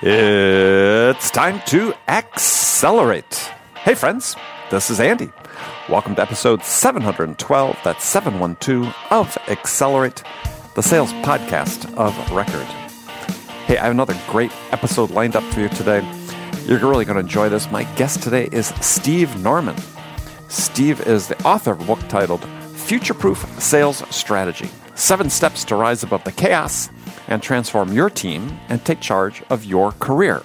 It's time to accelerate. Hey, friends, this is Andy. Welcome to episode 712, that's 712 of Accelerate, the sales podcast of record. Hey, I have another great episode lined up for you today. You're really going to enjoy this. My guest today is Steve Norman. Steve is the author of a book titled Future Proof Sales Strategy Seven Steps to Rise Above the Chaos and transform your team and take charge of your career.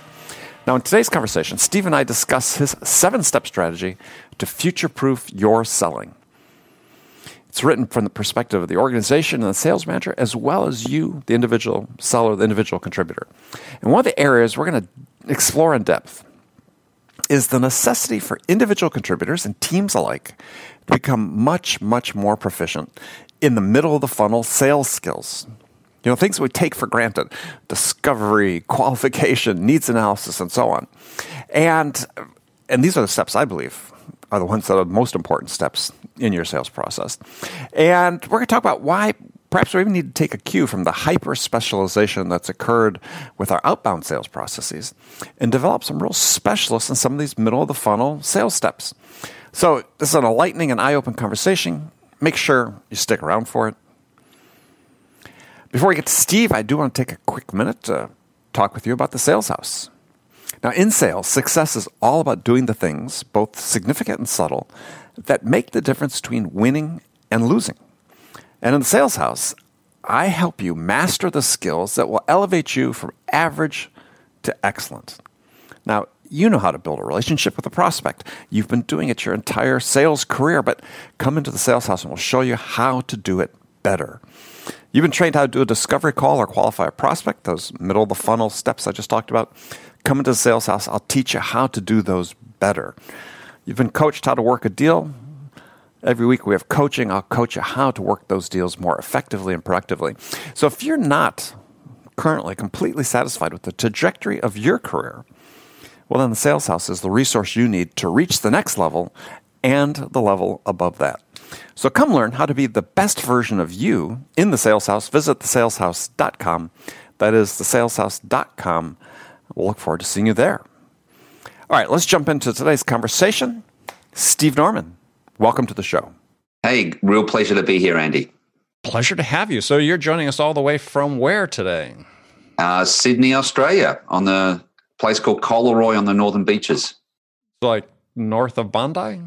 Now, in today's conversation, Steve and I discuss his seven step strategy to future proof your selling. It's written from the perspective of the organization and the sales manager, as well as you, the individual seller, the individual contributor. And one of the areas we're going to explore in depth is the necessity for individual contributors and teams alike to become much, much more proficient in the middle of the funnel sales skills, you know, things we take for granted discovery, qualification, needs analysis, and so on. And, and these are the steps I believe are the ones that are the most important steps in your sales process. And we're going to talk about why perhaps we even need to take a cue from the hyper specialization that's occurred with our outbound sales processes and develop some real specialists in some of these middle of the funnel sales steps. So, this is an enlightening and eye opening conversation. Make sure you stick around for it. Before we get to Steve, I do want to take a quick minute to talk with you about the sales house. Now, in sales, success is all about doing the things, both significant and subtle, that make the difference between winning and losing. And in the sales house, I help you master the skills that will elevate you from average to excellent. Now, you know how to build a relationship with a prospect. You've been doing it your entire sales career, but come into the sales house and we'll show you how to do it better. You've been trained how to do a discovery call or qualify a prospect, those middle of the funnel steps I just talked about. Come into the sales house, I'll teach you how to do those better. You've been coached how to work a deal. Every week we have coaching. I'll coach you how to work those deals more effectively and productively. So if you're not currently completely satisfied with the trajectory of your career, well, then the sales house is the resource you need to reach the next level and the level above that. So come learn how to be the best version of you in the sales house. Visit thesaleshouse.com. That is thesaleshouse.com. We'll look forward to seeing you there. All right, let's jump into today's conversation. Steve Norman, welcome to the show. Hey, real pleasure to be here, Andy. Pleasure to have you. So you're joining us all the way from where today? Uh, Sydney, Australia, on the place called Collaroy on the northern beaches. Like north of Bondi?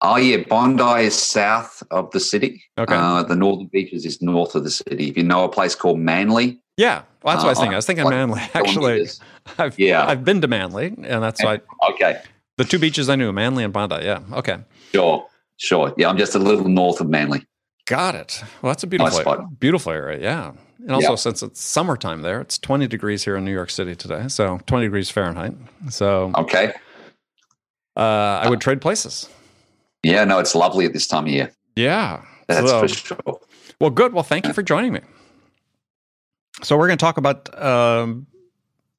Oh yeah, Bondi is south of the city. Okay. Uh, the northern beaches is north of the city. If you know a place called Manly. Yeah, well, that's what I was thinking. I was thinking uh, Manly. Actually, I've yeah, I've been to Manly, and that's why. Okay. The two beaches I knew, Manly and Bondi. Yeah. Okay. Sure. Sure. Yeah, I'm just a little north of Manly. Got it. Well, that's a beautiful, nice beautiful area. Yeah. And also, yep. since it's summertime there, it's 20 degrees here in New York City today. So 20 degrees Fahrenheit. So okay. Uh, I would trade places. Yeah, no, it's lovely at this time of year. Yeah. That's so, for sure. Well, good. Well, thank you for joining me. So, we're going to talk about um,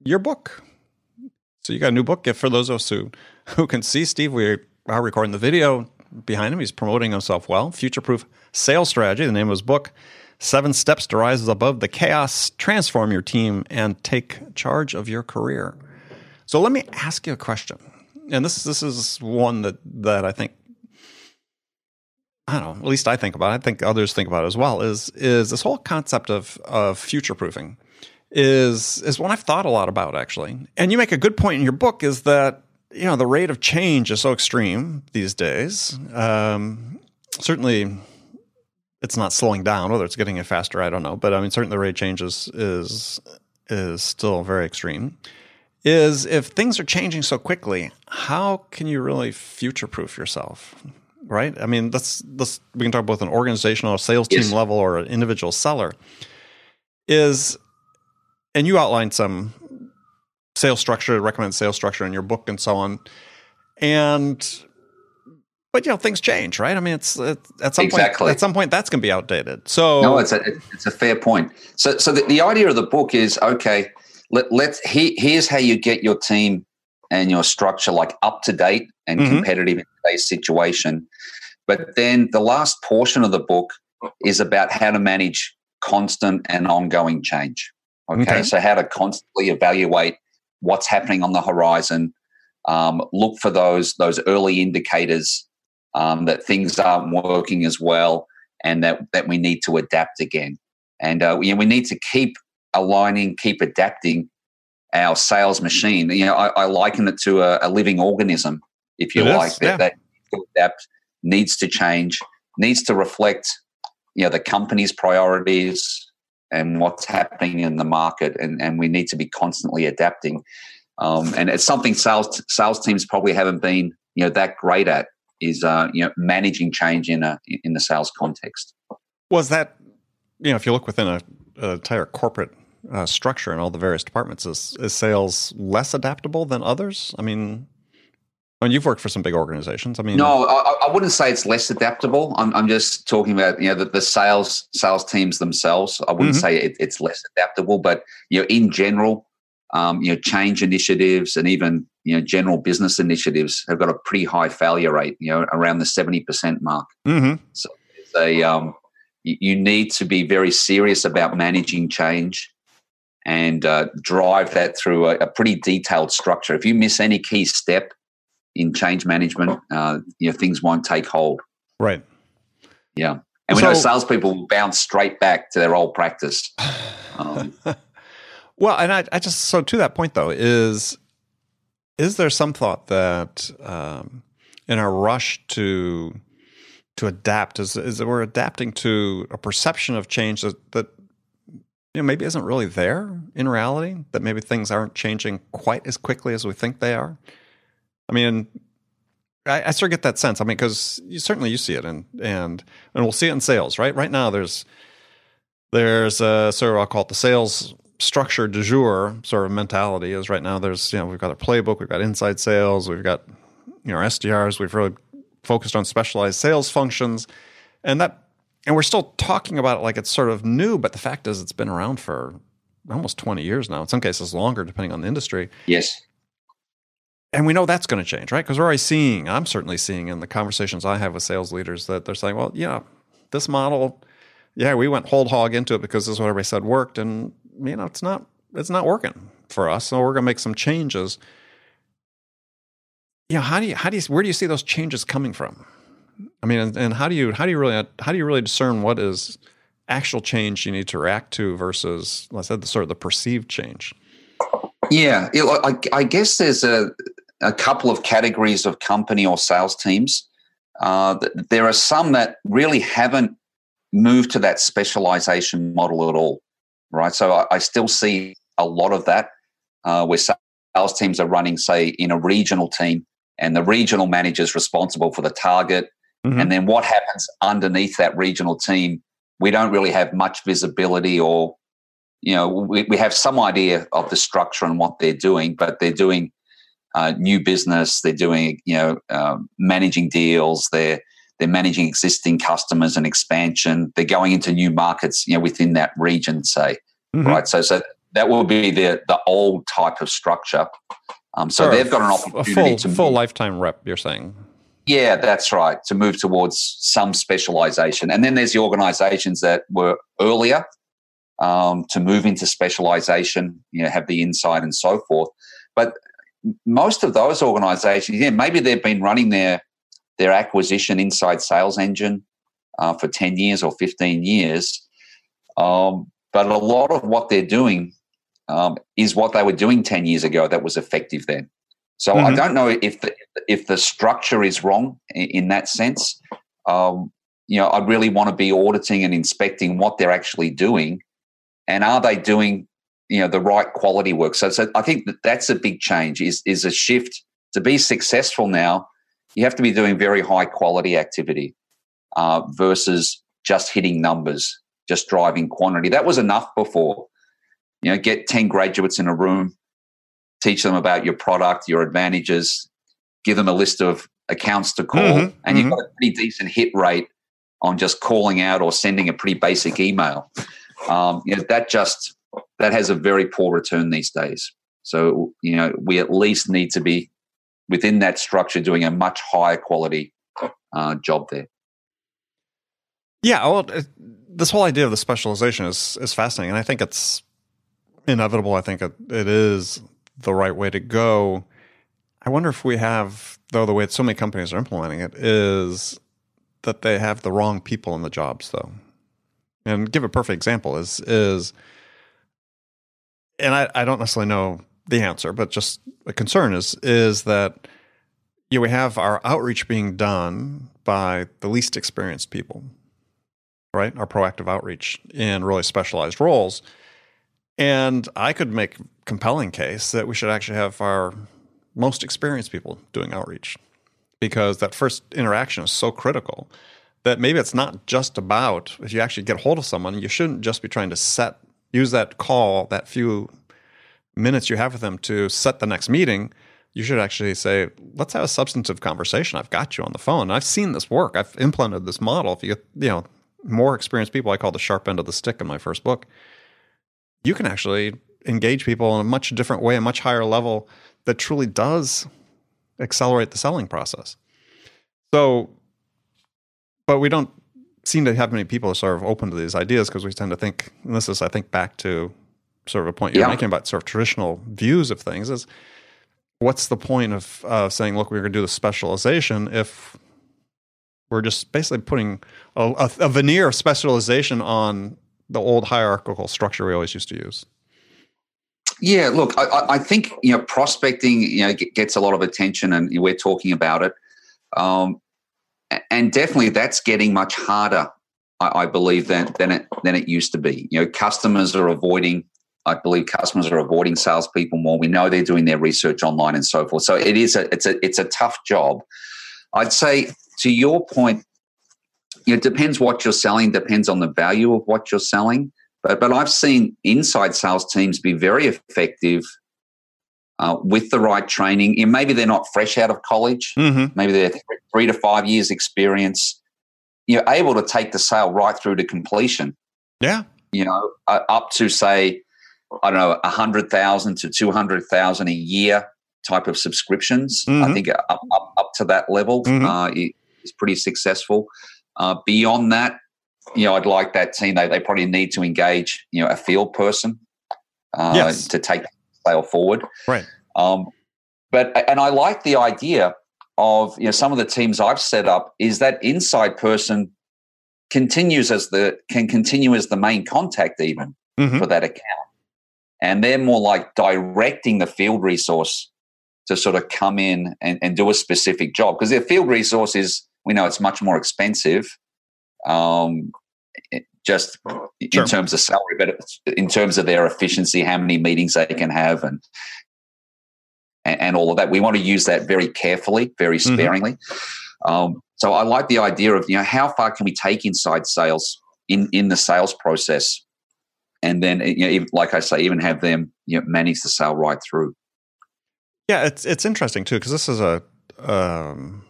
your book. So, you got a new book. Gift for those of us who, who can see Steve, we are recording the video behind him. He's promoting himself well. Future Proof Sales Strategy, the name of his book. Seven steps to rise above the chaos, transform your team, and take charge of your career. So, let me ask you a question. And this, this is one that, that I think I don't know, at least I think about it, I think others think about it as well, is is this whole concept of of future proofing is is one I've thought a lot about actually. And you make a good point in your book is that you know the rate of change is so extreme these days. Um, certainly, it's not slowing down. Whether it's getting faster, I don't know. But I mean, certainly the rate of change is is is still very extreme. Is if things are changing so quickly, how can you really future proof yourself? right? I mean, let's let's we can talk both an organizational or sales team yes. level or an individual seller. Is and you outlined some sales structure, recommend sales structure in your book and so on. And but you know things change, right? I mean, it's, it's at some exactly. point at some point that's going to be outdated. So no, it's a it's a fair point. So so the, the idea of the book is okay. Let let's he, here's how you get your team and your structure like up to date and mm-hmm. competitive in today's situation. But then the last portion of the book is about how to manage constant and ongoing change. Okay? okay. So, how to constantly evaluate what's happening on the horizon, um, look for those, those early indicators um, that things aren't working as well and that, that we need to adapt again. And uh, you know, we need to keep aligning, keep adapting our sales machine. You know, I, I liken it to a, a, living organism, if you it like, is, that, yeah. that adapt, needs to change, needs to reflect, you know, the company's priorities and what's happening in the market, and, and we need to be constantly adapting. Um, and it's something sales sales teams probably haven't been, you know, that great at is uh, you know managing change in a in the sales context. Was that you know if you look within a, a entire corporate uh, structure and all the various departments, is is sales less adaptable than others? I mean, I mean, you've worked for some big organizations. I mean, no, I, I wouldn't say it's less adaptable. I'm, I'm, just talking about you know the, the sales sales teams themselves. I wouldn't mm-hmm. say it, it's less adaptable, but you know, in general, um, you know, change initiatives and even you know general business initiatives have got a pretty high failure rate. You know, around the seventy percent mark. Mm-hmm. So they um, you, you need to be very serious about managing change and uh, drive that through a, a, pretty detailed structure. If you miss any key step in change management, uh, you know things won't take hold. Right. Yeah, and we so, know salespeople bounce straight back to their old practice. Um, well, and I, I, just so to that point though is is there some thought that um, in our rush to to adapt is is that we're adapting to a perception of change that, that you know, maybe isn't really there in reality, that maybe things aren't changing quite as quickly as we think they are. I mean, I, I sort of get that sense. I mean, because certainly you see it, and and and we'll see it in sales, right? Right now, there's there's a sort of I'll call it the sales structure du jour sort of mentality. Is right now there's you know we've got a playbook, we've got inside sales, we've got you know SDRs, we've really focused on specialized sales functions, and that and we're still talking about it like it's sort of new, but the fact is it's been around for almost 20 years now, in some cases longer, depending on the industry. Yes. And we know that's going to change, right? Because we're already seeing, I'm certainly seeing in the conversations I have with sales leaders that they're saying, well, yeah, this model, yeah, we went hold hog into it because this is what everybody said worked. And, you know, it's not, it's not working for us. So we're going to make some changes. You know, how do you, how do you, where do you see those changes coming from? I mean, and, and how do you how do you really how do you really discern what is actual change you need to react to versus, like I said, the sort of the perceived change? Yeah, I, I guess there's a a couple of categories of company or sales teams. Uh, there are some that really haven't moved to that specialization model at all, right? So I, I still see a lot of that uh, where sales teams are running, say, in a regional team, and the regional manager is responsible for the target Mm-hmm. And then what happens underneath that regional team, we don't really have much visibility or, you know, we, we have some idea of the structure and what they're doing, but they're doing uh, new business, they're doing, you know, um, managing deals, they're, they're managing existing customers and expansion. They're going into new markets, you know, within that region, say, mm-hmm. right? So, so that will be the the old type of structure. Um, so they've got an opportunity a full, to full lifetime rep. You're saying yeah, that's right. To move towards some specialization. And then there's the organizations that were earlier um, to move into specialization, you know, have the insight and so forth. But most of those organizations, yeah, maybe they've been running their their acquisition inside sales engine uh, for 10 years or 15 years. Um, but a lot of what they're doing um, is what they were doing 10 years ago that was effective then. So mm-hmm. I don't know if the if the structure is wrong in, in that sense. Um, you know, I really want to be auditing and inspecting what they're actually doing, and are they doing you know the right quality work. So, so I think that that's a big change. Is is a shift to be successful now. You have to be doing very high quality activity uh, versus just hitting numbers, just driving quantity. That was enough before. You know, get ten graduates in a room, teach them about your product, your advantages, give them a list of accounts to call, mm-hmm, and mm-hmm. you've got a pretty decent hit rate on just calling out or sending a pretty basic email. Um, you know, that just that has a very poor return these days. So you know, we at least need to be within that structure doing a much higher quality uh, job there. Yeah, well, uh, this whole idea of the specialization is is fascinating, and I think it's inevitable. I think it, it is the right way to go. I wonder if we have, though, the way that so many companies are implementing it is that they have the wrong people in the jobs, though. And give a perfect example is is, and I, I don't necessarily know the answer, but just a concern is is that you know, we have our outreach being done by the least experienced people, right? Our proactive outreach in really specialized roles. And I could make compelling case that we should actually have our most experienced people doing outreach because that first interaction is so critical that maybe it's not just about if you actually get hold of someone, you shouldn't just be trying to set use that call, that few minutes you have with them to set the next meeting. You should actually say, let's have a substantive conversation. I've got you on the phone. I've seen this work. I've implemented this model. If you you know, more experienced people, I call the sharp end of the stick in my first book, you can actually engage people in a much different way, a much higher level that truly does accelerate the selling process. So, but we don't seem to have many people sort of open to these ideas because we tend to think, and this is, I think, back to sort of a point you're yeah. making about sort of traditional views of things is what's the point of uh, saying, look, we're going to do the specialization if we're just basically putting a, a, a veneer of specialization on the old hierarchical structure we always used to use? Yeah, look, I, I, think you know prospecting you know gets a lot of attention, and we're talking about it, um, and definitely that's getting much harder. I, I, believe than than it than it used to be. You know, customers are avoiding. I believe customers are avoiding salespeople more. We know they're doing their research online and so forth. So it is a it's a it's a tough job. I'd say to your point, it depends what you're selling. Depends on the value of what you're selling. But, but I've seen inside sales teams be very effective uh, with the right training. And maybe they're not fresh out of college. Mm-hmm. Maybe they're three to five years experience. You're able to take the sale right through to completion. Yeah. You know, uh, up to say, I don't know, a hundred thousand to two hundred thousand a year type of subscriptions. Mm-hmm. I think up, up, up to that level mm-hmm. uh, is pretty successful. Uh, beyond that, you know, I'd like that team. They, they probably need to engage, you know, a field person uh, yes. to take sale forward. Right. Um, but and I like the idea of you know some of the teams I've set up is that inside person continues as the can continue as the main contact even mm-hmm. for that account, and they're more like directing the field resource to sort of come in and, and do a specific job because their field resource is we know it's much more expensive um, just sure. in terms of salary, but in terms of their efficiency, how many meetings they can have, and and, all of that. We want to use that very carefully, very mm-hmm. sparingly. Mm-hmm. Um, so I like the idea of you know how far can we take inside sales in in the sales process, and then you know, even, like I say, even have them you know, manage the sale right through. Yeah, it's it's interesting too because this is a um,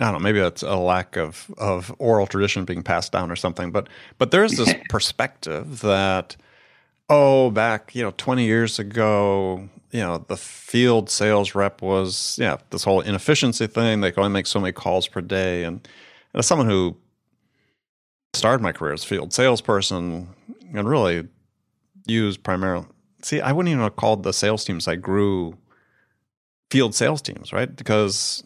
I don't know, maybe that's a lack of, of oral tradition being passed down or something, but but there's this perspective that oh, back, you know, 20 years ago, you know, the field sales rep was, yeah, this whole inefficiency thing. They could only make so many calls per day. And, and as someone who started my career as a field salesperson and really used primarily, see, I wouldn't even have called the sales teams I grew field sales teams, right? Because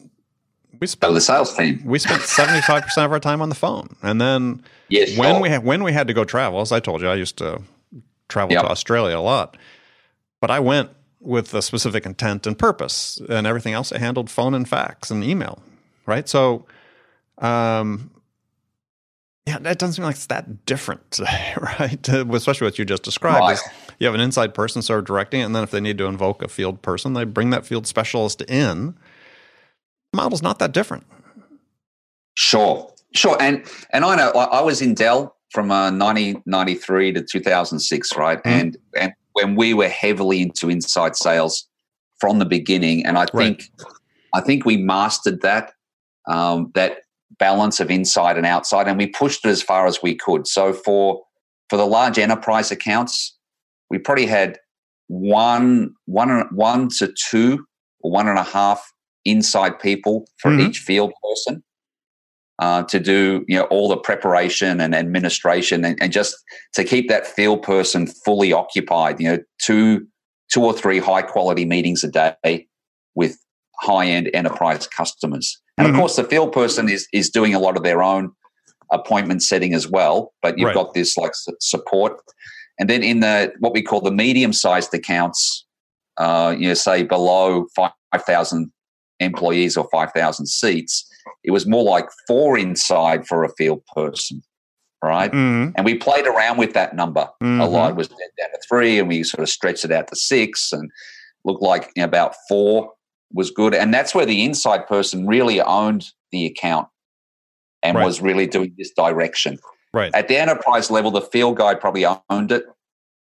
we spent oh, the sales team. We spent seventy five percent of our time on the phone, and then yes, when sure. we had, when we had to go travel, as I told you, I used to travel yep. to Australia a lot, but I went with a specific intent and purpose, and everything else I handled phone and fax and email, right? So, um, yeah, that doesn't seem like it's that different, right? Especially what you just described. Right. you have an inside person sort of directing it, and then if they need to invoke a field person, they bring that field specialist in model's not that different. Sure, sure. And and I know I was in Dell from uh, 1993 to 2006, right? Mm-hmm. And and when we were heavily into inside sales from the beginning, and I think right. I think we mastered that um, that balance of inside and outside, and we pushed it as far as we could. So for for the large enterprise accounts, we probably had one one one to two or one and a half inside people for mm-hmm. each field person. uh, to do you know all the preparation and administration and, and, just to keep that field person fully occupied you know two two or three high quality meetings a day with high end enterprise customers and mm-hmm. of course the field person is is doing a lot of their own appointment setting as well but you've right. got this like support and then in the what we call the medium sized accounts uh, you know say below 5000 employees or 5000 seats it was more like four inside for a field person, right? Mm-hmm. And we played around with that number mm-hmm. a lot. It was down to three, and we sort of stretched it out to six, and looked like you know, about four was good. And that's where the inside person really owned the account and right. was really doing this direction. Right. At the enterprise level, the field guy probably owned it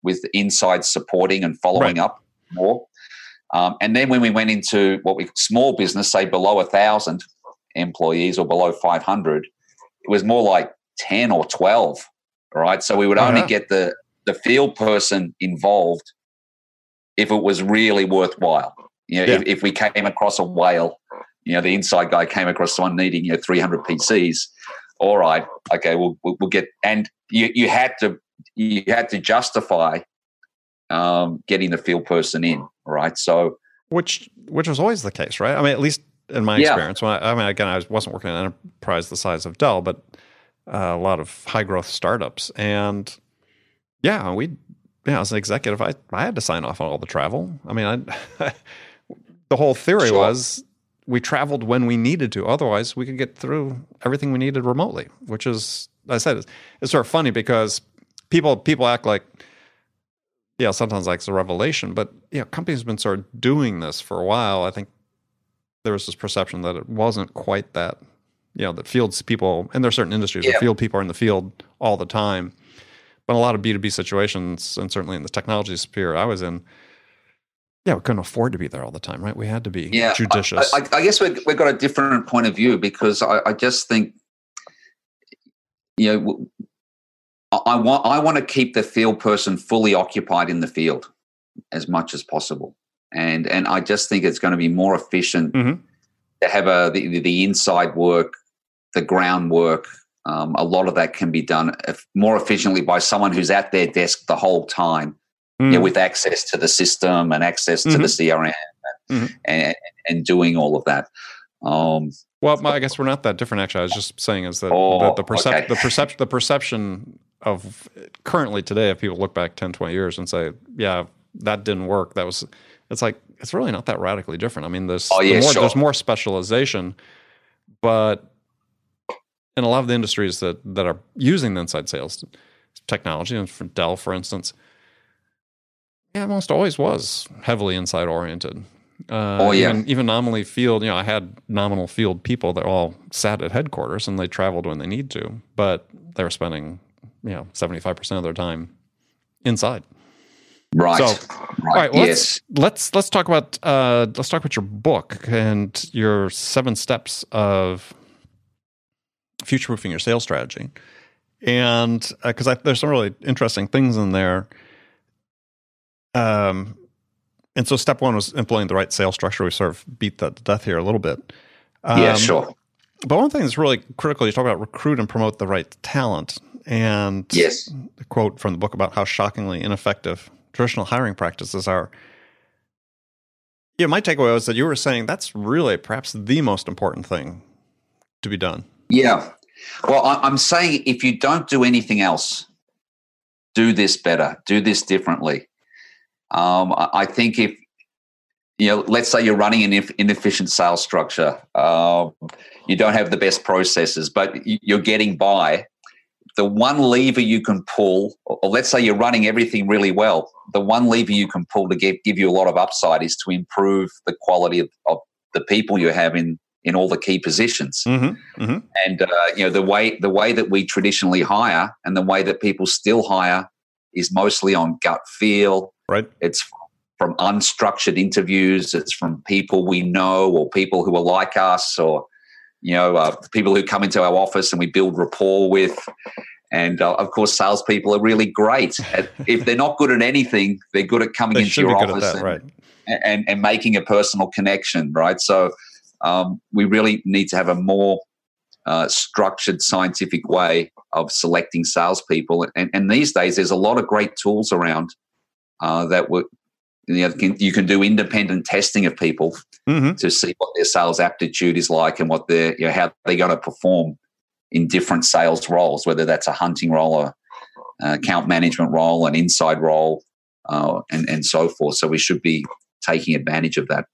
with the inside supporting and following right. up more. Um, and then when we went into what we small business, say below a thousand, employees or below 500, it was more like 10 or 12, right? So we would only uh-huh. get the, the field person involved if it was really worthwhile. You know, yeah. if, if, we came across a whale, you know, the inside guy came across someone needing, you know, 300 PCs. All right, okay, we'll, we'll, we'll get, and you, you had to, you had to justify um, getting the field person in, right? So, which which was always the case, right? I mean, at least in my yeah. experience. When I, I, mean, again, I wasn't working in an enterprise the size of Dell, but uh, a lot of high growth startups. And yeah, we, yeah, as an executive, I, I had to sign off on all the travel. I mean, I, the whole theory sure. was we traveled when we needed to. Otherwise, we could get through everything we needed remotely, which is, I said, it's, it's sort of funny because people people act like, yeah, sometimes like it's a revelation, but yeah, companies have been sort of doing this for a while. I think there was this perception that it wasn't quite that, you know, that fields people, and there are certain industries yeah. where field people are in the field all the time. But a lot of B2B situations, and certainly in the technology sphere I was in, yeah, we couldn't afford to be there all the time, right? We had to be yeah, judicious. I, I, I guess we've, we've got a different point of view because I, I just think, you know, I want I want to keep the field person fully occupied in the field as much as possible and and I just think it's going to be more efficient mm-hmm. to have a the, the inside work, the groundwork. Um, a lot of that can be done more efficiently by someone who's at their desk the whole time, mm. you know, mm. with access to the system and access mm-hmm. to the mm-hmm. CRM and, mm-hmm. and, and doing all of that. Um, well, I guess we're not that different. Actually, I was just saying is that oh, the, the, percep- okay. the perception the perception of currently today, if people look back 10, 20 years and say, yeah, that didn't work, that was it's like it's really not that radically different. I mean, there's oh, yeah, more, sure. there's more specialization, but in a lot of the industries that that are using the inside sales technology, and for Dell, for instance, yeah, almost always was heavily inside oriented. Uh, oh yeah. Even, even, nominally field, you know, I had nominal field people that all sat at headquarters and they traveled when they need to, but they were spending, you know, seventy five percent of their time inside. Right. So, right. All right. Well, yes. Let's, let's let's talk about uh, let's talk about your book and your seven steps of future proofing your sales strategy, and because uh, there's some really interesting things in there. Um, and so step one was implementing the right sales structure. We sort of beat that to death here a little bit. Um, yeah, sure. But one thing that's really critical, you talk about recruit and promote the right talent. And yes, a quote from the book about how shockingly ineffective traditional hiring practices are. Yeah, my takeaway was that you were saying that's really perhaps the most important thing to be done. Yeah. Well, I'm saying if you don't do anything else, do this better, do this differently. Um, I think if you know, let's say you're running an inefficient sales structure, uh, you don't have the best processes, but you're getting by the one lever you can pull, or let's say you're running everything really well, the one lever you can pull to give, give you a lot of upside is to improve the quality of, of the people you have in in all the key positions. Mm-hmm, mm-hmm. And uh, you know the way the way that we traditionally hire and the way that people still hire is mostly on gut feel. Right. It's from unstructured interviews. It's from people we know or people who are like us or you know, uh, people who come into our office and we build rapport with. And uh, of course, salespeople are really great. At, if they're not good at anything, they're good at coming they into your office that, and, right. and, and, making a personal connection, right? So um, we really need to have a more uh, structured scientific way of selecting salespeople. And, and these days, there's a lot of great tools around uh, that would you, know, can, you can do independent testing of people mm-hmm. to see what their sales aptitude is like and what they're you know, how they're going to perform in different sales roles, whether that's a hunting role or account management role, an inside role, uh, and and so forth. So we should be taking advantage of that.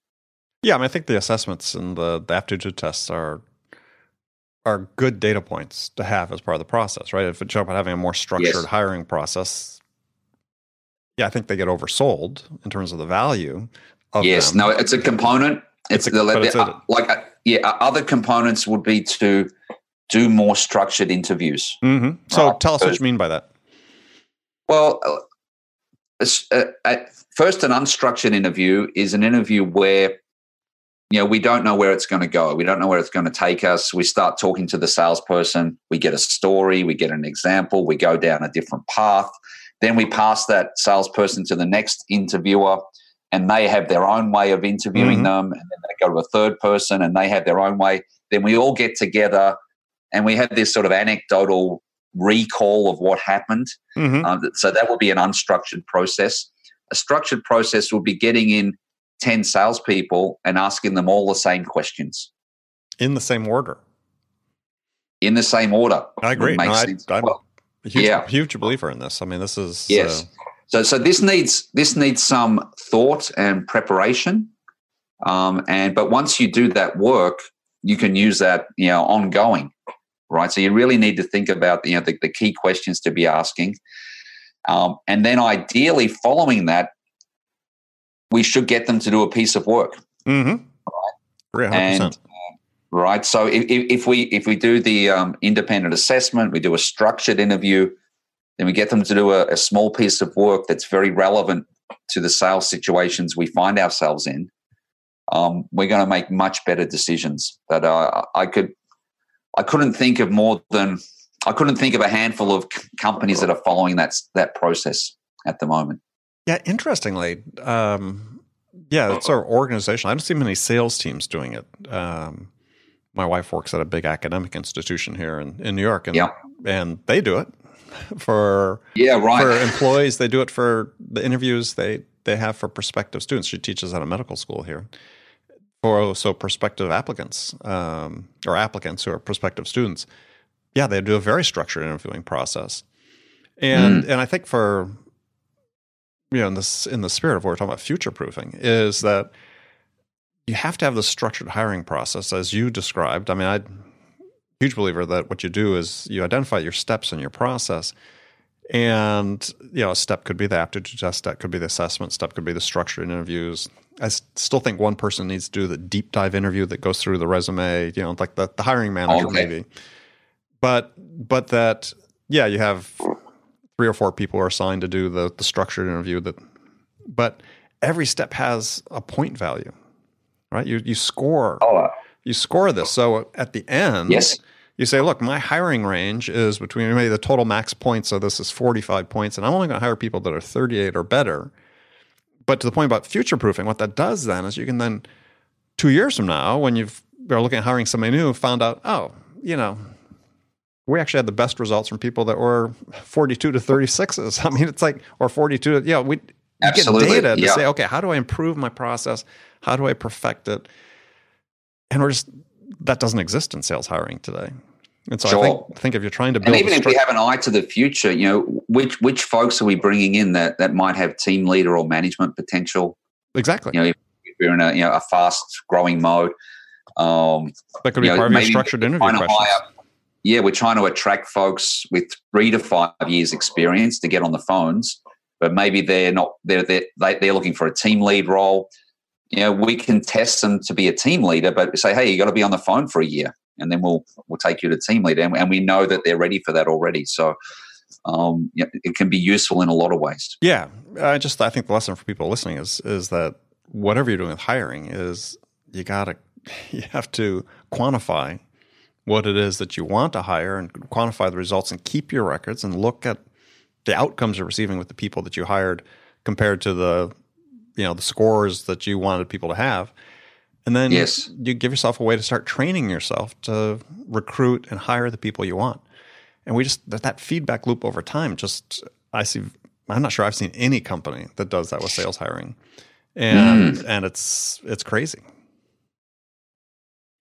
Yeah, I, mean, I think the assessments and the, the aptitude tests are are good data points to have as part of the process, right? If it's about having a more structured yes. hiring process, yeah, I think they get oversold in terms of the value. Of yes, them. no, it's a component. It's, it's a, the, it's a, like uh, yeah, uh, other components would be to do more structured interviews. Mm-hmm. So right? tell us what you mean by that. Well, uh, uh, first, an unstructured interview is an interview where you know, we don't know where it's going to go. We don't know where it's going to take us. We start talking to the salesperson. We get a story. We get an example. We go down a different path. Then we pass that salesperson to the next interviewer, and they have their own way of interviewing mm-hmm. them. And then they go to a third person, and they have their own way. Then we all get together, and we have this sort of anecdotal recall of what happened. Mm-hmm. Um, so that would be an unstructured process. A structured process would be getting in 10 salespeople and asking them all the same questions. In the same order. In the same order. I agree. No, I, am well, a huge, yeah. huge believer in this. I mean, this is. Yes. Uh, so, so this needs this needs some thought and preparation, um, and but once you do that work, you can use that you know ongoing, right? So you really need to think about you know the, the key questions to be asking, um, and then ideally following that, we should get them to do a piece of work. Mm-hmm. Right. And, uh, right. So if, if, we if we do the um, independent assessment, we do a structured interview, then we get them to do a, a, small piece of work that's very relevant to the sales situations we find ourselves in. Um, we're going to make much better decisions. That uh, I could, I couldn't think of more than I couldn't think of a handful of companies that are following that that process at the moment. Yeah, interestingly, um, yeah, it's our organization. I don't see many sales teams doing it. Um, my wife works at a big academic institution here in, in New York, and yeah. and they do it for yeah right for employees. They do it for the interviews they they have for prospective students. She teaches at a medical school here. For so prospective applicants um, or applicants who are prospective students, yeah, they do a very structured interviewing process, and mm. and I think for you know in this in the spirit of what we're talking about future proofing is that you have to have the structured hiring process as you described. I mean, I huge believer that what you do is you identify your steps in your process. And you know, a step could be the aptitude test, step could be the assessment, step could be the structured interviews. I still think one person needs to do the deep dive interview that goes through the resume, you know, like the, the hiring manager okay. maybe. But but that yeah, you have three or four people are assigned to do the, the structured interview that but every step has a point value right? You you score. Oh, you score this. So at the end yes. you say look my hiring range is between maybe the total max points so this is 45 points and i'm only going to hire people that are 38 or better. But to the point about future proofing what that does then is you can then two years from now when you've are looking at hiring somebody new found out oh you know we actually had the best results from people that were 42 to 36s. I mean, it's like, or 42, yeah, we Absolutely. get data to yeah. say, okay, how do I improve my process? How do I perfect it? And we're just, that doesn't exist in sales hiring today. And so sure. I think, think if you're trying to build, and even if we have an eye to the future, you know, which which folks are we bringing in that that might have team leader or management potential? Exactly. You know, if we're in a you know a fast growing mode, um, that could be part know, of your structured interview questions. Yeah, we're trying to attract folks with three to five years experience to get on the phones, but maybe they're not, they're, they're, they're looking for a team lead role. You know, we can test them to be a team leader, but say, hey, you got to be on the phone for a year and then we'll, we'll take you to team leader. And, we know that they're ready for that already. So, um, it can be useful in a lot of ways. Yeah. I just, I think the lesson for people listening is, is that whatever you're doing with hiring is you got to, you have to quantify what it is that you want to hire and quantify the results and keep your records and look at the outcomes you're receiving with the people that you hired compared to the you know the scores that you wanted people to have And then Yes. you give yourself a way to start training yourself to recruit and hire the people you want. And we just that, that feedback loop over time. Just I see. I'm not sure I've seen any company that does that with sales hiring, and and it's it's crazy.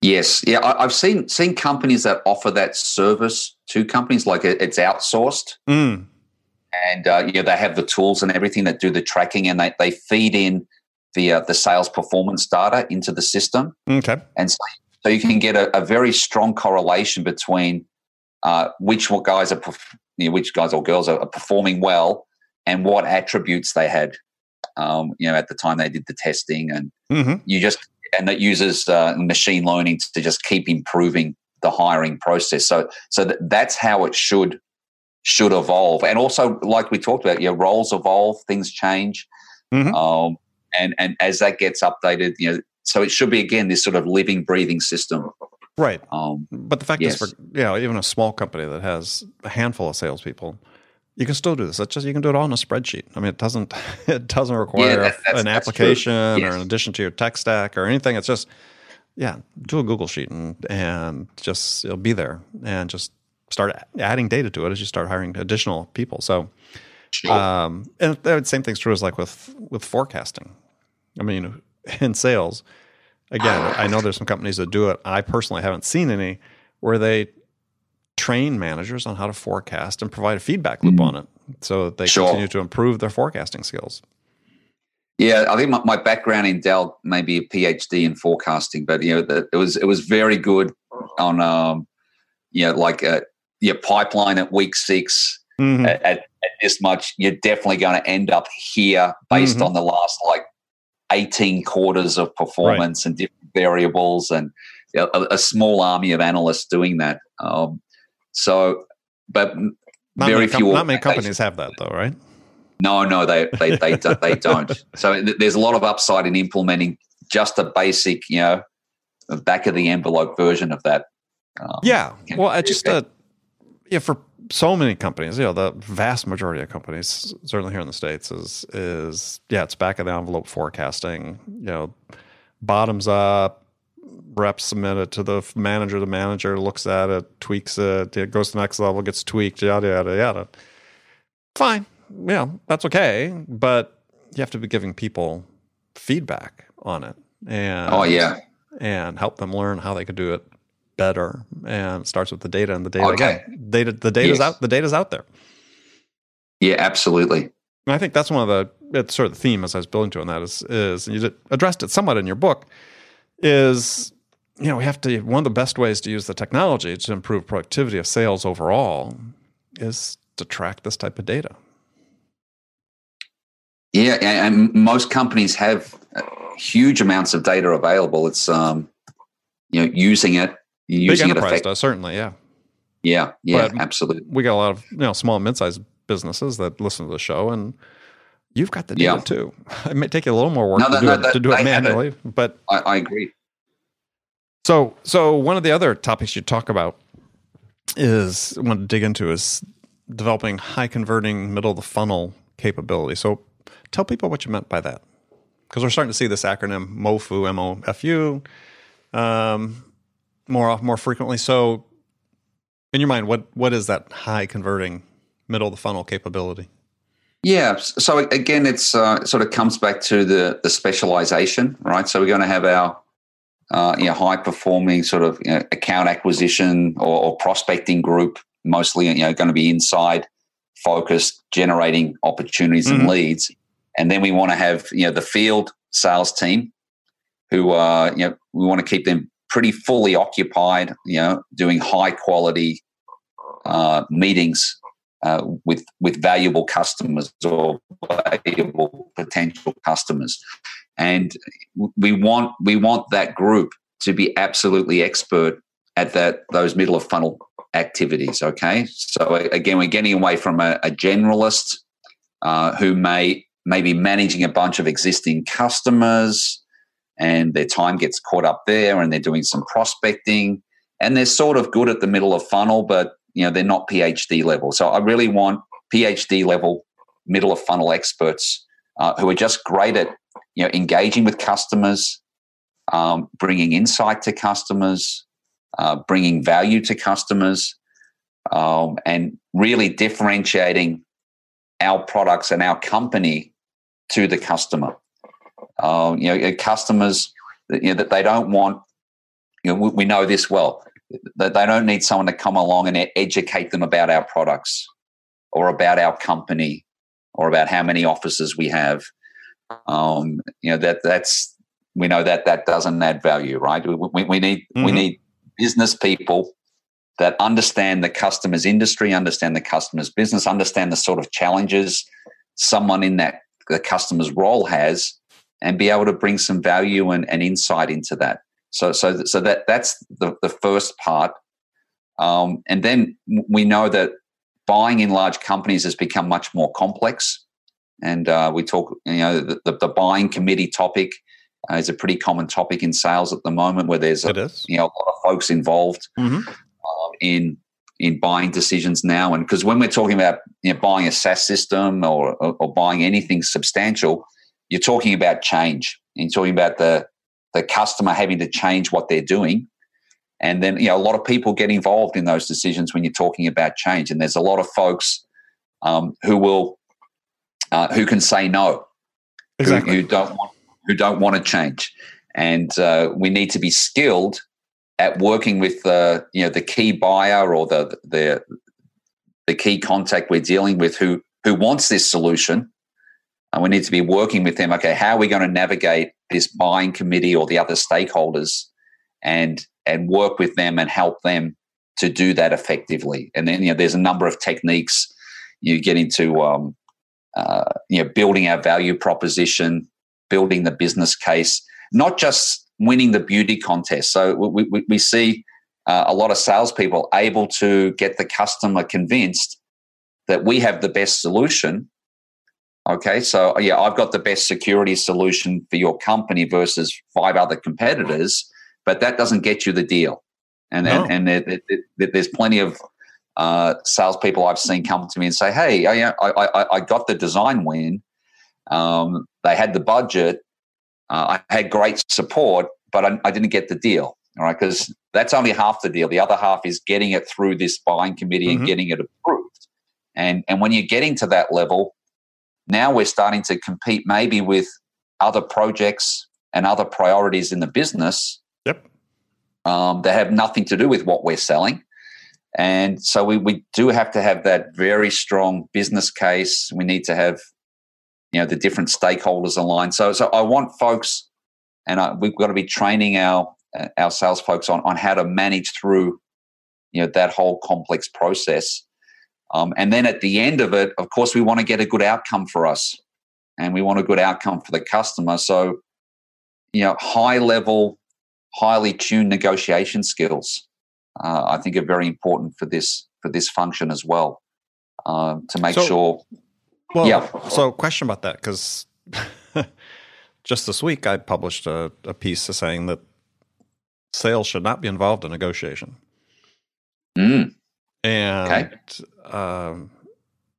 Yes, yeah, I, I've seen seen companies that offer that service to companies like it, it's outsourced, Mm. And uh, you know they have the tools and everything that do the tracking, and they, they feed in the uh, the sales performance data into the system, Okay. and so, so you can get a, a very strong correlation between uh, which what guys are perf- you know, which guys or girls are, are performing well and what attributes they had, um, you know, at the time they did the testing, and hmm you just and that uses uh, machine learning to just keep improving the hiring process. So so that, that's how it should should evolve. And also, like we talked about, your roles evolve, things change, Mhm. um, and and as that gets updated, you know, so it should be again this sort of living, breathing system. Right. Um, But the fact Yes. is, for you know, even a small company that has a handful of salespeople, you can still do this. It's just you can do it all in a spreadsheet. I mean, it doesn't it doesn't require that- an application or an addition to your tech stack or anything. It's just yeah, do a Google sheet and and just it'll be there and just start adding data to it as you start hiring additional people. So sure. um, and the same thing's true as like with with forecasting. I mean, in sales, again, I know there's some companies that do it. I personally haven't seen any where they train managers on how to forecast and provide a feedback loop on it, so that they Sure. continue to improve their forecasting skills. Yeah, I think my, my background in Dell may be a PhD in forecasting, but you know, the, it was it was very good on um, you know, like uh, your pipeline at week six Mhm. at, at, at this much. You're definitely going to end up here based Mhm. on the last like eighteen quarters of performance and different variables, and a, a small army of analysts doing that. Um, so, but Not, very com- few. not many companies have that, though, right? no, no, they they they, don't, they don't. So th- there's a lot of upside in implementing just a basic, you know, back of the envelope version of that. Um, Yeah. Well, I just uh, yeah for so many companies, you know, the vast majority of companies, certainly here in the states, is is yeah, it's back of the envelope forecasting. You know, bottoms up. Reps submit it to the manager. The manager looks at it, tweaks it. It goes to the next level, gets tweaked. Yada yada yada. Fine. Yeah, that's okay. But you have to be giving people feedback on it. And Oh yeah, and help them learn how they could do it better. And it starts with the data and the data Okay. again. Data the data's Yes. out the data's out there. yeah, absolutely. And I think that's one of the it's sort of the theme as I was building to on that is is and you addressed it somewhat in your book is you know we have to one of the best ways to use the technology to improve productivity of sales overall is to track this type of data. Yeah, and, and most companies have uh, huge amounts of data available. It's um, you know, using it, Big enterprise does certainly, yeah. Yeah, yeah, But- absolutely. We got a lot of you know small and mid-sized businesses that listen to the show and you've got the data Yeah. too. It may take you a little more work No, to no, do no, it, that- to do it they have it. manually, but I, I agree. So, so one of the other topics you talk about is want to dig into is developing high converting middle of the funnel capability. So, tell people what you meant by that, because we're starting to see this acronym MOFU, M O F U, um, more off more frequently. So, in your mind, what what is that high converting middle of the funnel capability? Yeah. So again, it's uh, it sort of comes back to the the specialization, right? So we're going to have our uh, you know high performing sort of you know, account acquisition or, or prospecting group, mostly you know going to be inside focused, generating opportunities Mhm. and leads, and then we want to have you know the field sales team, who uh, you know we want to keep them pretty fully occupied, you know, doing high quality uh, meetings uh, with with valuable customers or valuable potential customers, and we want we want that group to be absolutely expert at that those middle of funnel activities. Okay, so again, we're getting away from a, a generalist uh, who may may be managing a bunch of existing customers, and their time gets caught up there, and they're doing some prospecting, and they're sort of good at the middle of funnel, but you know they're not PhD level. So I really want PhD level middle of funnel experts uh, who are just great at you know engaging with customers, um, bringing insight to customers, uh, bringing value to customers, um, and really differentiating our products and our company to the customer. Uh, you know, customers you know, that they don't want. You know, we, we know this well that they don't need someone to come along and educate them about our products or about our company or about how many offices we have. Um, you know that that's we know that that doesn't add value, right? We, we need mm-hmm. we need business people that understand the customer's industry, understand the customer's business, understand the sort of challenges someone in that the customer's role has, and be able to bring some value and, and insight into that. So, so, so that that's the, the first part. Um, and then we know that buying in large companies has become much more complex. And uh, we talk, you know, the, the, the buying committee topic uh, is a pretty common topic in sales at the moment, where there's a, you know a lot of folks involved mm-hmm. uh, in in buying decisions now. And because when we're talking about you know, buying a SaaS system or, or, or buying anything substantial, you're talking about change. You're talking about the the customer having to change what they're doing. And then, you know, a lot of people get involved in those decisions when you're talking about change. And there's a lot of folks um, who will, uh, who can say no, exactly. who, who, don't want, who don't want to change. And uh, we need to be skilled at working with the, you know, the key buyer or the, the, the key contact we're dealing with who, who wants this solution and we need to be working with them. Okay, how are we going to navigate this buying committee or the other stakeholders, and and work with them and help them to do that effectively? And then you know, there's a number of techniques. You get into um, uh, you know building our value proposition, building the business case, not just winning the beauty contest. So we we, we see uh, a lot of salespeople able to get the customer convinced that we have the best solution Okay, so yeah, I've got the best security solution for your company versus five other competitors, but that doesn't get you the deal. And no. and, and there's plenty of uh, salespeople I've seen come to me and say, "Hey, I, I, I got the design win. Um, they had the budget. Uh, I had great support, but I, I didn't get the deal. All right, because that's only half the deal. The other half is getting it through this buying committee mm-hmm. and getting it approved. And and when you're getting to that level, now we're starting to compete maybe with other projects and other priorities in the business yep. um, that have nothing to do with what we're selling. And so we, we do have to have that very strong business case. We need to have, you know, the different stakeholders aligned. So, so I want folks, and I, we've got to be training our our sales folks on on how to manage through, you know, that whole complex process. Um, and then at the end of it, of course, we want to get a good outcome for us and we want a good outcome for the customer. So, you know, high level, highly tuned negotiation skills, uh, I think are very important for this for this function as well uh, to make so, sure. Well, yeah. So, question about that because just this week I published a, a piece saying that sales should not be involved in negotiation. Mm. And okay um,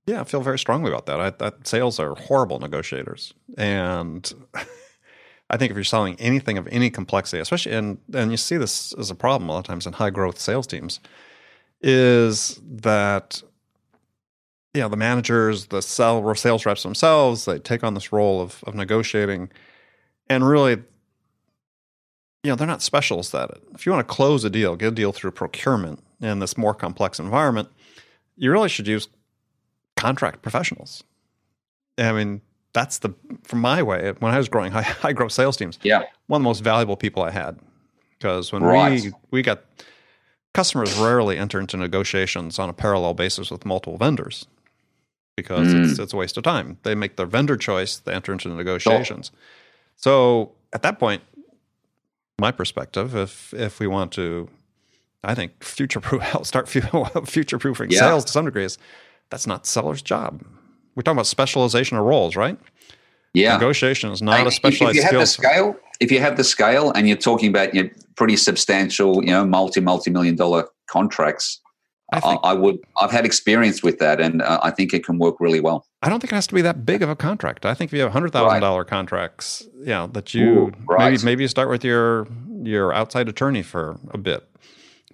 yeah, I feel very strongly about that. I, sales are horrible negotiators, and I think if you're selling anything of any complexity, especially and and you see this as a problem a lot of times in high growth sales teams, is that you know the managers, the sell, sales reps themselves, they take on this role of of negotiating, and really. You know, they're not specialists at it. If you want to close a deal, get a deal through procurement in this more complex environment, you really should use contract professionals. I mean, that's the from my way when I was growing high, high growth sales teams. Yeah, one of the most valuable people I had because when right. we we got customers rarely enter into negotiations on a parallel basis with multiple vendors because mm. it's it's a waste of time. They make their vendor choice, they enter into the negotiations. So at that point, my perspective, if if we want to I think future proof help start future proofing yeah. sales to some degree is that's not seller's job. We're talking about specialization of roles, right? Yeah, negotiation is not a specialized if you skill. Have the scale, if you have the scale, and you're talking about you know, pretty substantial, you know, multi multi million dollar contracts, I, think, I, I would. I've had experience with that, and uh, I think it can work really well. I don't think it has to be that big of a contract. I think if you have hundred thousand right. dollar contracts, yeah, that you Ooh, right. maybe maybe you start with your your outside attorney for a bit,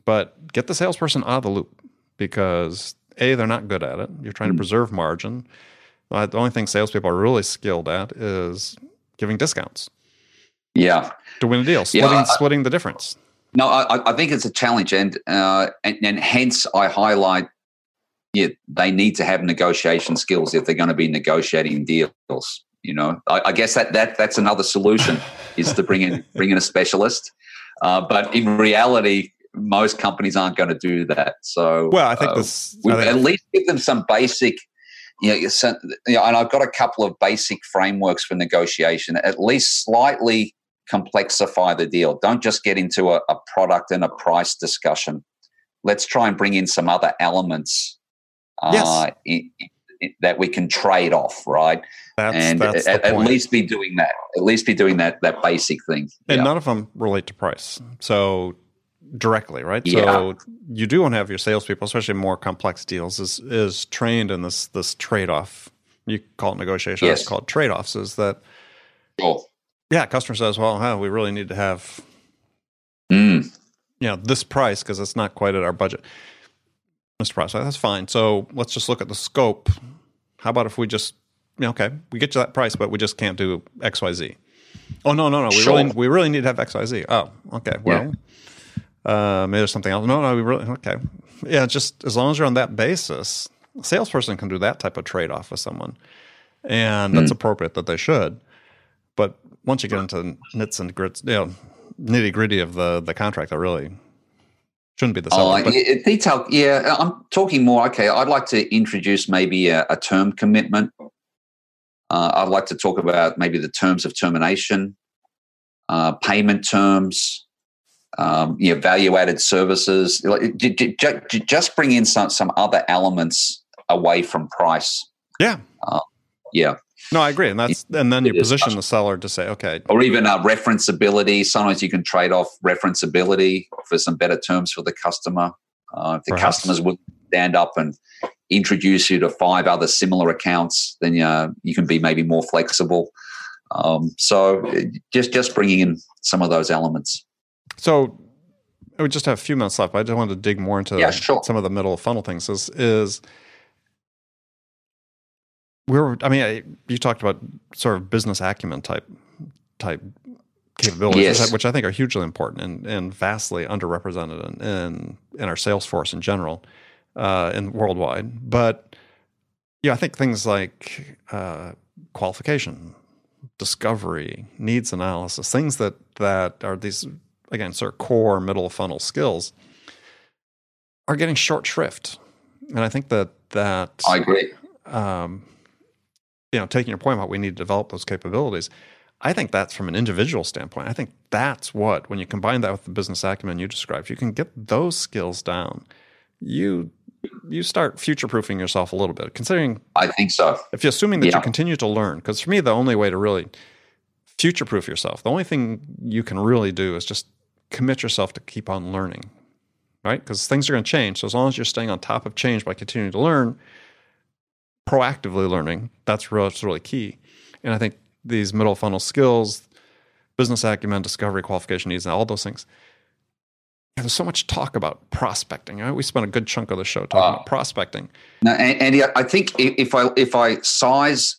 but get the salesperson out of the loop because a they're not good at it. You're trying mm. to preserve margin. Uh, the only thing salespeople are really skilled at is giving discounts. Yeah, to win a deal, splitting yeah, I, splitting the difference. No, I, I think it's a challenge, and, uh, and and hence I highlight. Yeah, they need to have negotiation skills if they're going to be negotiating deals. You know, I, I guess that that that's another solution is to bring in bring in a specialist. Uh, but in reality, most companies aren't going to do that. So, well, I think uh, this think at least give them some basic. You know, you know, and I've got a couple of basic frameworks for negotiation. At least slightly complexify the deal. Don't just get into a, a product and a price discussion. Let's try and bring in some other elements uh, yes. in, in, that we can trade off, right? That's, and that's at, at, least be doing that. At least be doing that that basic thing. And yeah. none of them relate to price. So directly, right? Yeah. So you do want to have your salespeople, especially more complex deals, is is trained in this this trade off. You call it negotiation. Yes. I call it trade offs. Is that cool yeah, customer says, well, huh, we really need to have, mm. you know, this price because it's not quite at our budget. Mr. Price, that's fine. So let's just look at the scope. How about if we just, you know, okay, we get you that price, but we just can't do X, Y, Z. Oh no, no, no. We sure. really, we really need to have X, Y, Z. Oh, okay. Well, yeah. Uh, maybe there's something else. No, no, we really okay. Yeah, just as long as you're on that basis, a salesperson can do that type of trade off with someone, and that's mm. appropriate that they should. But once you get into nits and grits, you know, nitty gritty of the the contract, that really shouldn't be the same. Oh, detail, yeah. I'm talking more. Okay, I'd like to introduce maybe a, a term commitment. Uh, I'd like to talk about maybe the terms of termination, uh, payment terms, um, you know, value added services. Just bring in some some other elements away from price. Yeah. Uh, yeah. No, I agree, and that's and then you position the seller to say, okay, or even uh, referenceability. Sometimes you can trade off referenceability for some better terms for the customer. Uh, if the Perhaps. customers would stand up and introduce you to five other similar accounts, then uh, you can be maybe more flexible. Um, so just just bringing in some of those elements. So we just have a few minutes left. But I just wanted to dig more into yeah, sure. some of the middle funnel things. Is is we were i mean I, you talked about sort of business acumen type type capabilities yes. which, I, think are hugely important and, and vastly underrepresented in, in, in our sales force in general uh, and worldwide but yeah i think things like uh, qualification discovery needs analysis things that that are these again sort of core middle funnel skills are getting short shrift and i think that that i agree um, you know, taking your point about we need to develop those capabilities, I think that's from an individual standpoint. I think that's what, when you combine that with the business acumen you described, you can get those skills down. You you start future proofing yourself a little bit. Considering, I think so. If you're assuming that yeah. you continue to learn, because for me, the only way to really future proof yourself, the only thing you can really do is just commit yourself to keep on learning, right? Because things are going to change. So as long as you're staying on top of change by continuing to learn, proactively learning. That's really, that's really key. And I think these middle funnel skills, business acumen, discovery, qualification needs, and all those things. There's so much talk about prospecting. Right? We spent a good chunk of the show talking uh, about prospecting. Now, Andy, I think if I if I size,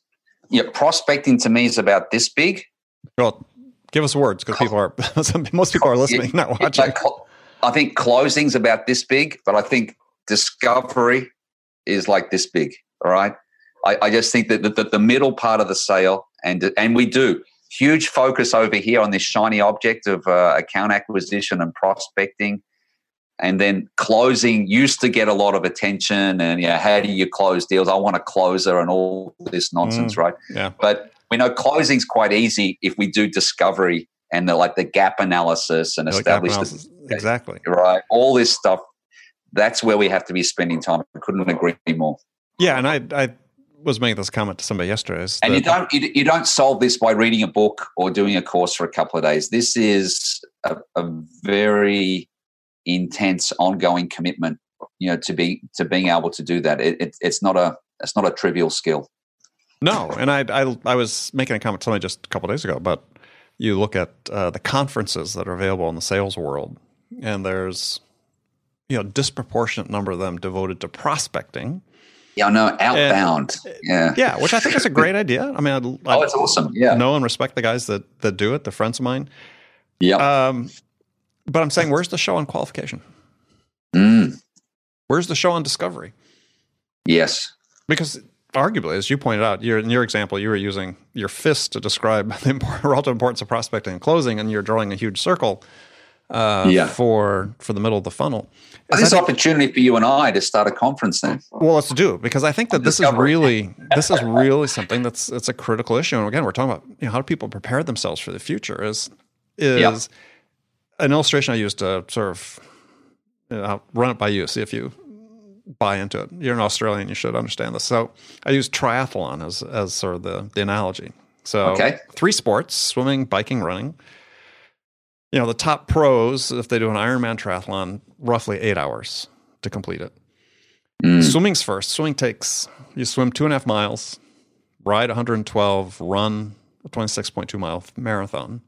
yeah, prospecting to me is about this big. Well, give us words because people are most people are listening, yeah, not watching. I think closing's about this big, but I think discovery is like this big. All right. I, I just think that the, the, the middle part of the sale, and and we do huge focus over here on this shiny object of uh, account acquisition and prospecting, and then closing used to get a lot of attention. And yeah, how do you close deals? I want a closer and all this nonsense, mm, right? Yeah. But we know closing's quite easy if we do discovery and the like the gap analysis and establish the, exactly right all this stuff. That's where we have to be spending time. I couldn't agree more. Yeah, and I I was making this comment to somebody yesterday. And you don't you, you, don't solve this by reading a book or doing a course for a couple of days. This is a, a very intense, ongoing commitment you know to be to being able to do that. It, it, it's not a it's not a trivial skill. No, and I, I, I was making a comment to somebody just a couple days ago, but you look at uh, the conferences that are available in the sales world, and there's you know disproportionate number of them devoted to prospecting. Yeah, no, outbound. And, yeah, yeah, which I think is a great idea. I mean, I, oh, it's awesome. Yeah, know and respect the guys that that do it. The friends of mine. Yeah. Um, but I'm saying, where's the show on qualification? Mm. Where's the show on discovery? Yes. Because arguably, as you pointed out, in your example, you were using your fist to describe the relative importance of prospecting and closing, and you're drawing a huge circle uh, yeah. for for the middle of the funnel. Is this opportunity for you and I to start a conference then? Well, let's do because I think that this is really this is really something that's it's a critical issue. And again, we're talking about you know, how do people prepare themselves for the future? Is is yeah. an illustration I used to sort of you know, I'll run it by you, see if you buy into it. You're an Australian, you should understand this. So I use triathlon as as sort of the, the analogy. So okay. three sports: swimming, biking, running. You know, the top pros, if they do an Ironman triathlon, roughly eight hours to complete it. Mm. Swimming's first. Swimming takes you swim two and a half miles, ride 112, run a 26.2 mile marathon.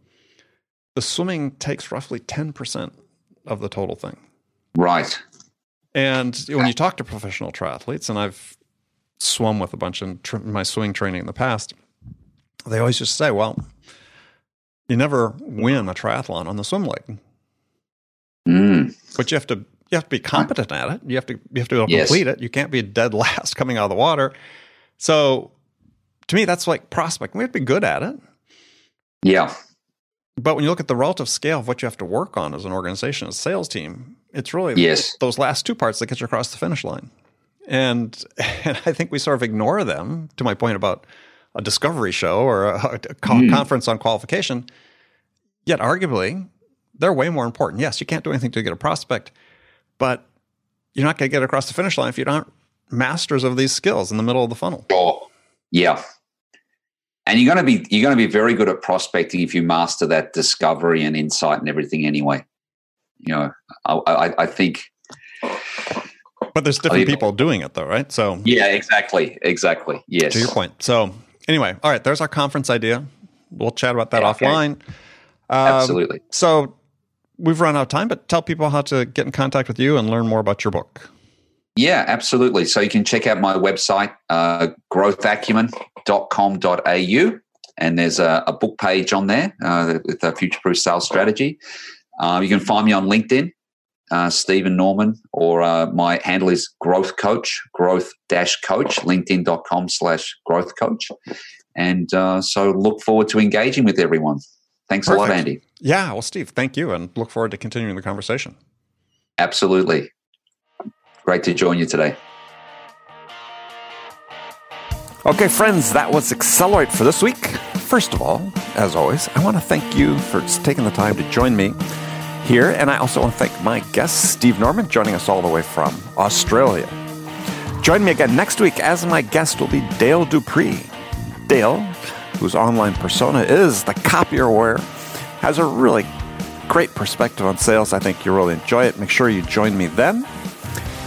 The swimming takes roughly 10% of the total thing. Right. And when you talk to professional triathletes, and I've swum with a bunch in tr- my swimming training in the past, they always just say, well, you never win a triathlon on the swim leg. Mm. But you have to you have to be competent at it. You have to you have to yes. complete it. You can't be dead last coming out of the water. So to me, that's like prospect. We have to be good at it. Yeah. But when you look at the relative scale of what you have to work on as an organization, as a sales team, it's really yes. those last two parts that get you across the finish line. And and I think we sort of ignore them. To my point about a discovery show or a, a mm. conference on qualification, yet arguably they're way more important. Yes, you can't do anything to get a prospect, but you're not going to get across the finish line if you aren't masters of these skills in the middle of the funnel. Oh, yeah, and you're going to be you're going to be very good at prospecting if you master that discovery and insight and everything anyway you know i, I, I think but there's different people doing it though right? So yeah exactly exactly yes. To your point. So anyway all right there's our conference idea. We'll chat about that yeah, offline. Okay. um, absolutely. so we've run out of time but tell people how to get in contact with you and learn more about your book. Yeah, absolutely. So you can check out my website, uh, growthacumen.com.au, and there's a, a, book page on there uh, with a future proof sales strategy. Uh, you can find me on LinkedIn, uh, Stephen Norman, or uh, my handle is Growth Coach, Growth Dash Coach, LinkedIn.com slash Growth Coach. And uh, so look forward to engaging with everyone. Thanks Perfect. a lot, Andy. Yeah, well, Steve, thank you, and look forward to continuing the conversation. Absolutely. Great to join you today. Okay, friends, that was Accelerate for this week. First of all, as always, I want to thank you for taking the time to join me here. And I also want to thank my guest, Steve Norman, joining us all the way from Australia. Join me again next week as my guest will be Dale Dupree. Dale, whose online persona is the copier warrior, has a really great perspective on sales. I think you'll really enjoy it. Make sure you join me then.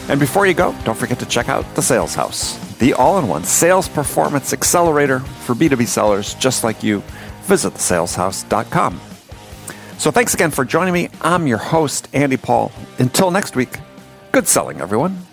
And before you go, don't forget to check out the Sales House, the all in one sales performance accelerator for B2B sellers just like you. Visit thesaleshouse.com. So thanks again for joining me. I'm your host, Andy Paul. Until next week, good selling, everyone.